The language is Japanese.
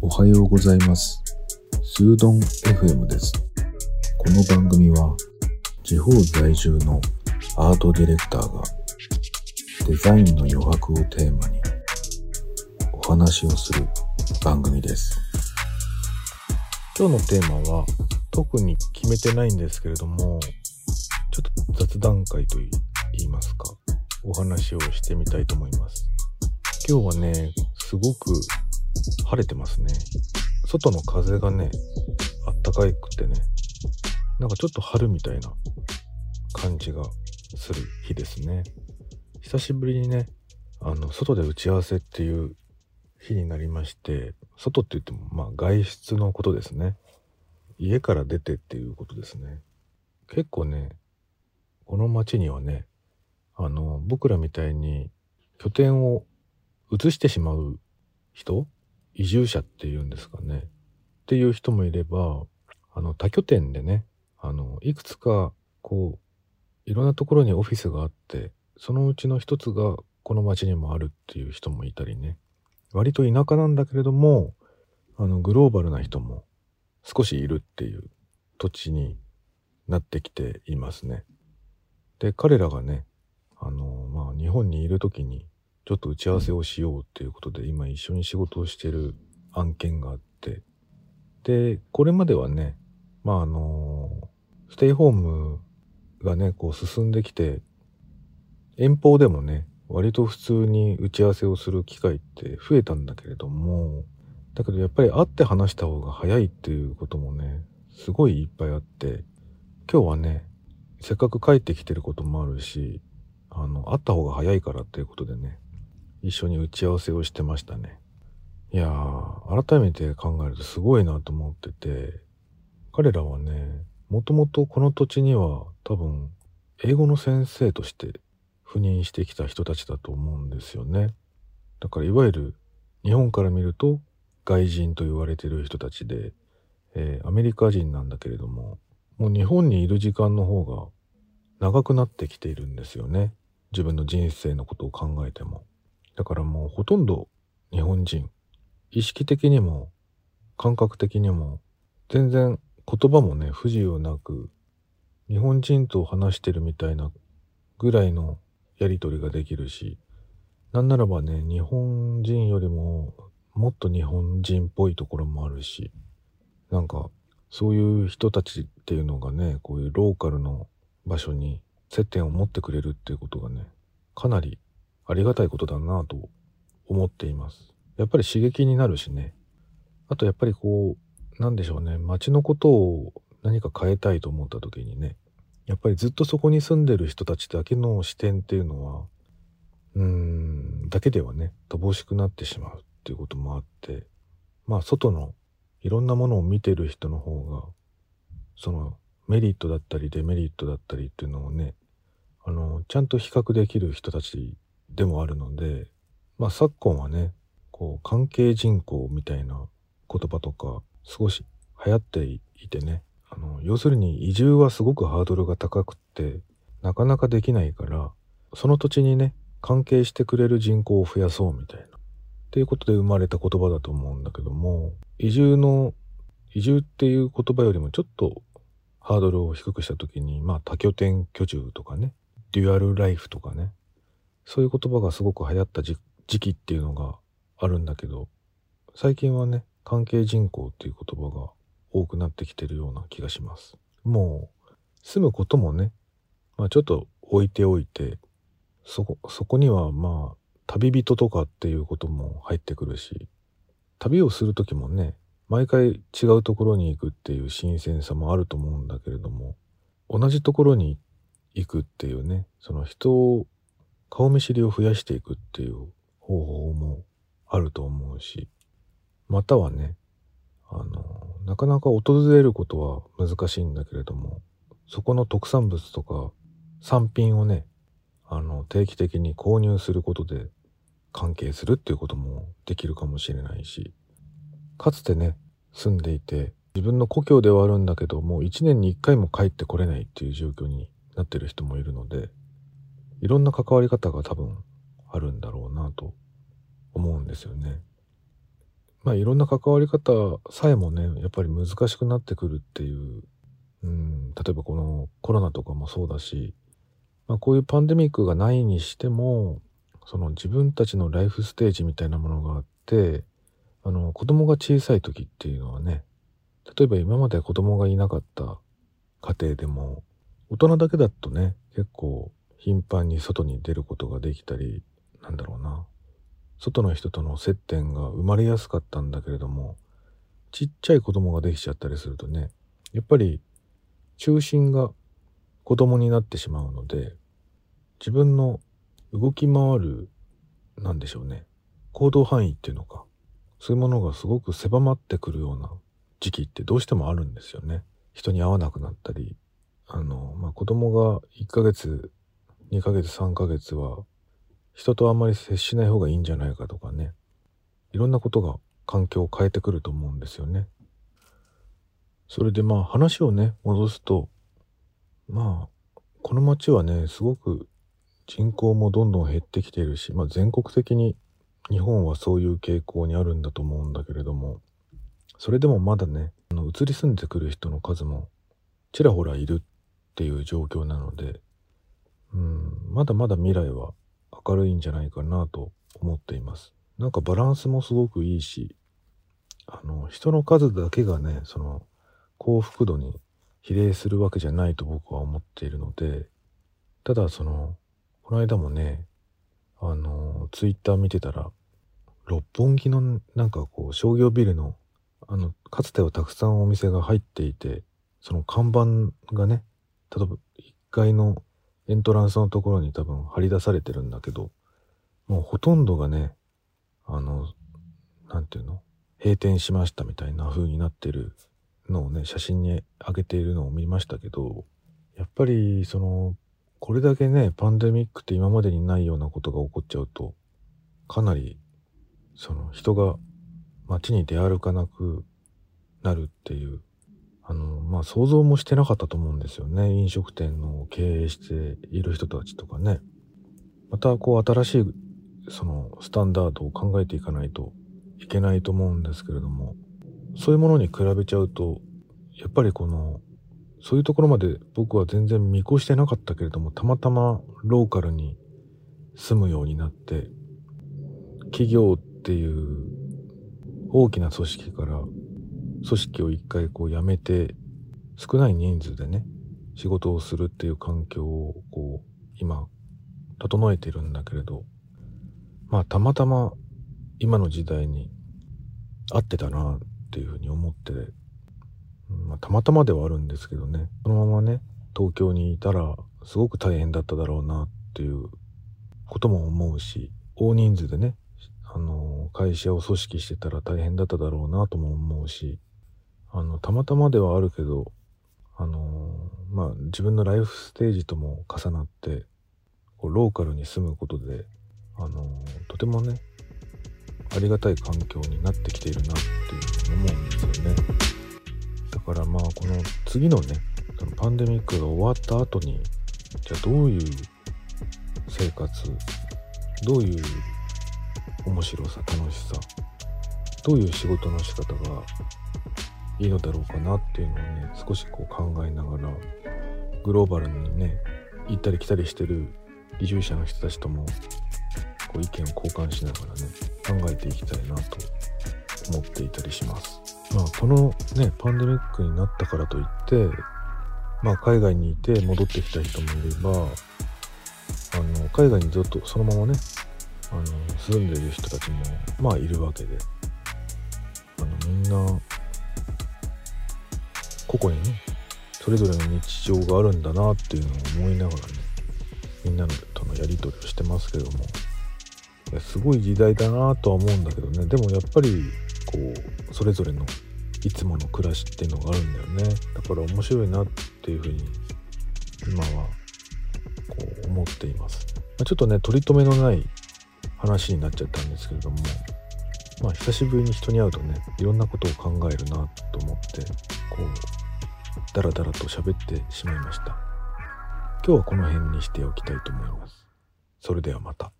おはようございます。スードン FM です。この番組は地方在住のアートディレクターがデザインの余白をテーマにお話をする番組です。今日のテーマは特に決めてないんですけれどもちょっと雑談会と言いますかお話をしてみたいと思います今日はねすごく晴れてますね。外の風がねあったかいくてねなんかちょっと春みたいな感じがする日ですね。久しぶりにねあの外で打ち合わせっていう日になりまして外って言ってもまあ外出のことですね。家から出てっていうことですね。結構ねこの町にはねあの僕らみたいに拠点を移してしまう人？移住者っていうんですかね？っていう人もいればあの多拠点でねあのいくつかこういろんなところにオフィスがあってそのうちの一つがこの町にもあるっていう人もいたりね。割と田舎なんだけれどもあのグローバルな人も少しいるっていう土地になってきていますね。で彼らがねあのまあ日本にいる時にちょっと打ち合わせをしようっていうことで今一緒に仕事をしてる案件があって。でこれまではねまああのステイホームがねこう進んできて遠方でもね割と普通に打ち合わせをする機会って増えたんだけれどもだけどやっぱり会って話した方が早いっていうこともねすごいいっぱいあって今日はねせっかく帰ってきてることもあるしあの会った方が早いからっていうことでね一緒に打ち合わせをしてましたね。いやー改めて考えるとすごいなと思ってて彼らはねもともとこの土地には多分英語の先生として赴任してきた人たちだと思うんですよね。だからいわゆる日本から見ると外人と言われてる人たちで、えーアメリカ人なんだけれどももう日本にいる時間の方が長くなってきているんですよね。自分の人生のことを考えても。だからもうほとんど日本人意識的にも感覚的にも全然言葉もね不自由なく日本人と話してるみたいなぐらいのやり取りができるしなんならばね日本人よりももっと日本人っぽいところもあるしなんかそういう人たちっていうのがねこういうローカルの場所に接点を持ってくれるっていうことがねかなりありがたいことだなと思っています。やっぱり刺激になるしね。あとやっぱりこうなんでしょうね。街のことを何か変えたいと思った時にね。やっぱりずっとそこに住んでる人たちだけの視点っていうのはうーんだけではね乏しくなってしまうっていうこともあってまあ外のいろんなものを見てる人の方がそのメリットだったりデメリットだったりっていうのをねあのちゃんと比較できる人たちでもあるのでまあ昨今はねこう関係人口みたいな言葉とか少し流行っていてねあの要するに移住はすごくハードルが高くってなかなかできないからその土地にね関係してくれる人口を増やそうみたいなっていうことで生まれた言葉だと思うんだけども移住の移住っていう言葉よりもちょっとハードルを低くした時にまあ多拠点居住とかねデュアルライフとかねそういう言葉がすごく流行った時期っていうのがあるんだけど最近はね関係人口っていう言葉が多くなってきてるような気がします。もう住むこともねまあちょっと置いておいてそこそこにはまあ旅人とかっていうことも入ってくるし旅をする時もね毎回違うところに行くっていう新鮮さもあると思うんだけれども同じところに行くっていうねその人を顔見知りを増やしていくっていう方法もあると思うしまたはねあのなかなか訪れることは難しいんだけれどもそこの特産物とか産品をねあの定期的に購入することで関係するっていうこともできるかもしれないしかつてね住んでいて自分の故郷ではあるんだけどもう1年に1回も帰ってこれないっていう状況になってる人もいるのでいろんな関わり方が多分あるんだろうなと思うんですよね。まあいろんな関わり方さえもねやっぱり難しくなってくるっていう、うん、例えばこのコロナとかもそうだし、まあ、こういうパンデミックがないにしてもその自分たちのライフステージみたいなものがあってあの子供が小さい時っていうのはね例えば今まで子供がいなかった家庭でも大人だけだとね結構頻繁に外に出ることができたりなんだろうな外の人との接点が生まれやすかったんだけれどもちっちゃい子供ができちゃったりするとねやっぱり中心が子供になってしまうので自分の動き回るなんでしょうね行動範囲っていうのかそういうものがすごく狭まってくるような時期ってどうしてもあるんですよね。人に会わなくなったりあの、まあ、子供が1ヶ月2ヶ月3ヶ月は人とあんまり接しない方がいいんじゃないかとかねいろんなことが環境を変えてくると思うんですよね。それでまあ話をね戻すとまあこの町はねすごく人口もどんどん減ってきているし、まあ、全国的に日本はそういう傾向にあるんだと思うんだけれどもそれでもまだねあの移り住んでくる人の数もちらほらいるっていう状況なのでうん。まだまだ未来は明るいんじゃないかなと思っています。なんかバランスもすごくいいしあの人の数だけがねその幸福度に比例するわけじゃないと僕は思っているのでただそのこの間もねあのツイッター見てたら六本木のなんかこう商業ビルのあのかつてはたくさんお店が入っていてその看板がね例えば1階のエントランスのところに多分張り出されてるんだけどもうほとんどがねあの何て言うの？閉店しましたみたいな風になってるのをね写真に上げているのを見ましたけどやっぱりそのこれだけねパンデミックって今までにないようなことが起こっちゃうとかなりその人が街に出歩かなくなるっていうまあ想像もしてなかったと思うんですよね。飲食店の経営している人たちとかね。またこう新しいそのスタンダードを考えていかないといけないと思うんですけれども。そういうものに比べちゃうとやっぱりこのそういうところまで僕は全然見越してなかったけれどもたまたまローカルに住むようになって企業っていう大きな組織から組織を一回こう辞めて少ない人数でね仕事をするっていう環境をこう今整えてるんだけれどまあたまたま今の時代に合ってたなっていうふうに思ってまあ、たまたまではあるんですけどねそのままね東京にいたらすごく大変だっただろうなっていうことも思うし大人数でねあの会社を組織してたら大変だっただろうなとも思うしあのたまたまではあるけどあのまあ自分のライフステージとも重なってこうローカルに住むことであのとてもねありがたい環境になってきているなっていう思うんですよね。だからまあこの次のねそのパンデミックが終わった後にじゃあどういう生活どういう面白さ楽しさどういう仕事の仕方がいいのだろうかなっていうのをね少しこう考えながらグローバルにね行ったり来たりしてる移住者の人たちともこう意見を交換しながらね考えていきたいなと思っていたりします。まあ、このね、パンデミックになったからといって、まあ、海外にいて戻ってきた人もいれば、あの、海外にずっとそのままね、あの、住んでる人たちも、まあ、いるわけで、あの、みんな、個々にね、それぞれの日常があるんだなっていうのを思いながらね、みんなのとのやり取りをしてますけども、いやすごい時代だなとは思うんだけどね、でもやっぱり、こうそれぞれのいつもの暮らしっていうのがあるんだよね。だから面白いなっていうふうに今はこう思っています、ま、ちょっとね取り留めのない話になっちゃったんですけれどもまあ久しぶりに人に会うとねいろんなことを考えるなと思ってこうダラダラと喋ってしまいました。今日はこの辺にしておきたいと思います。それではまた。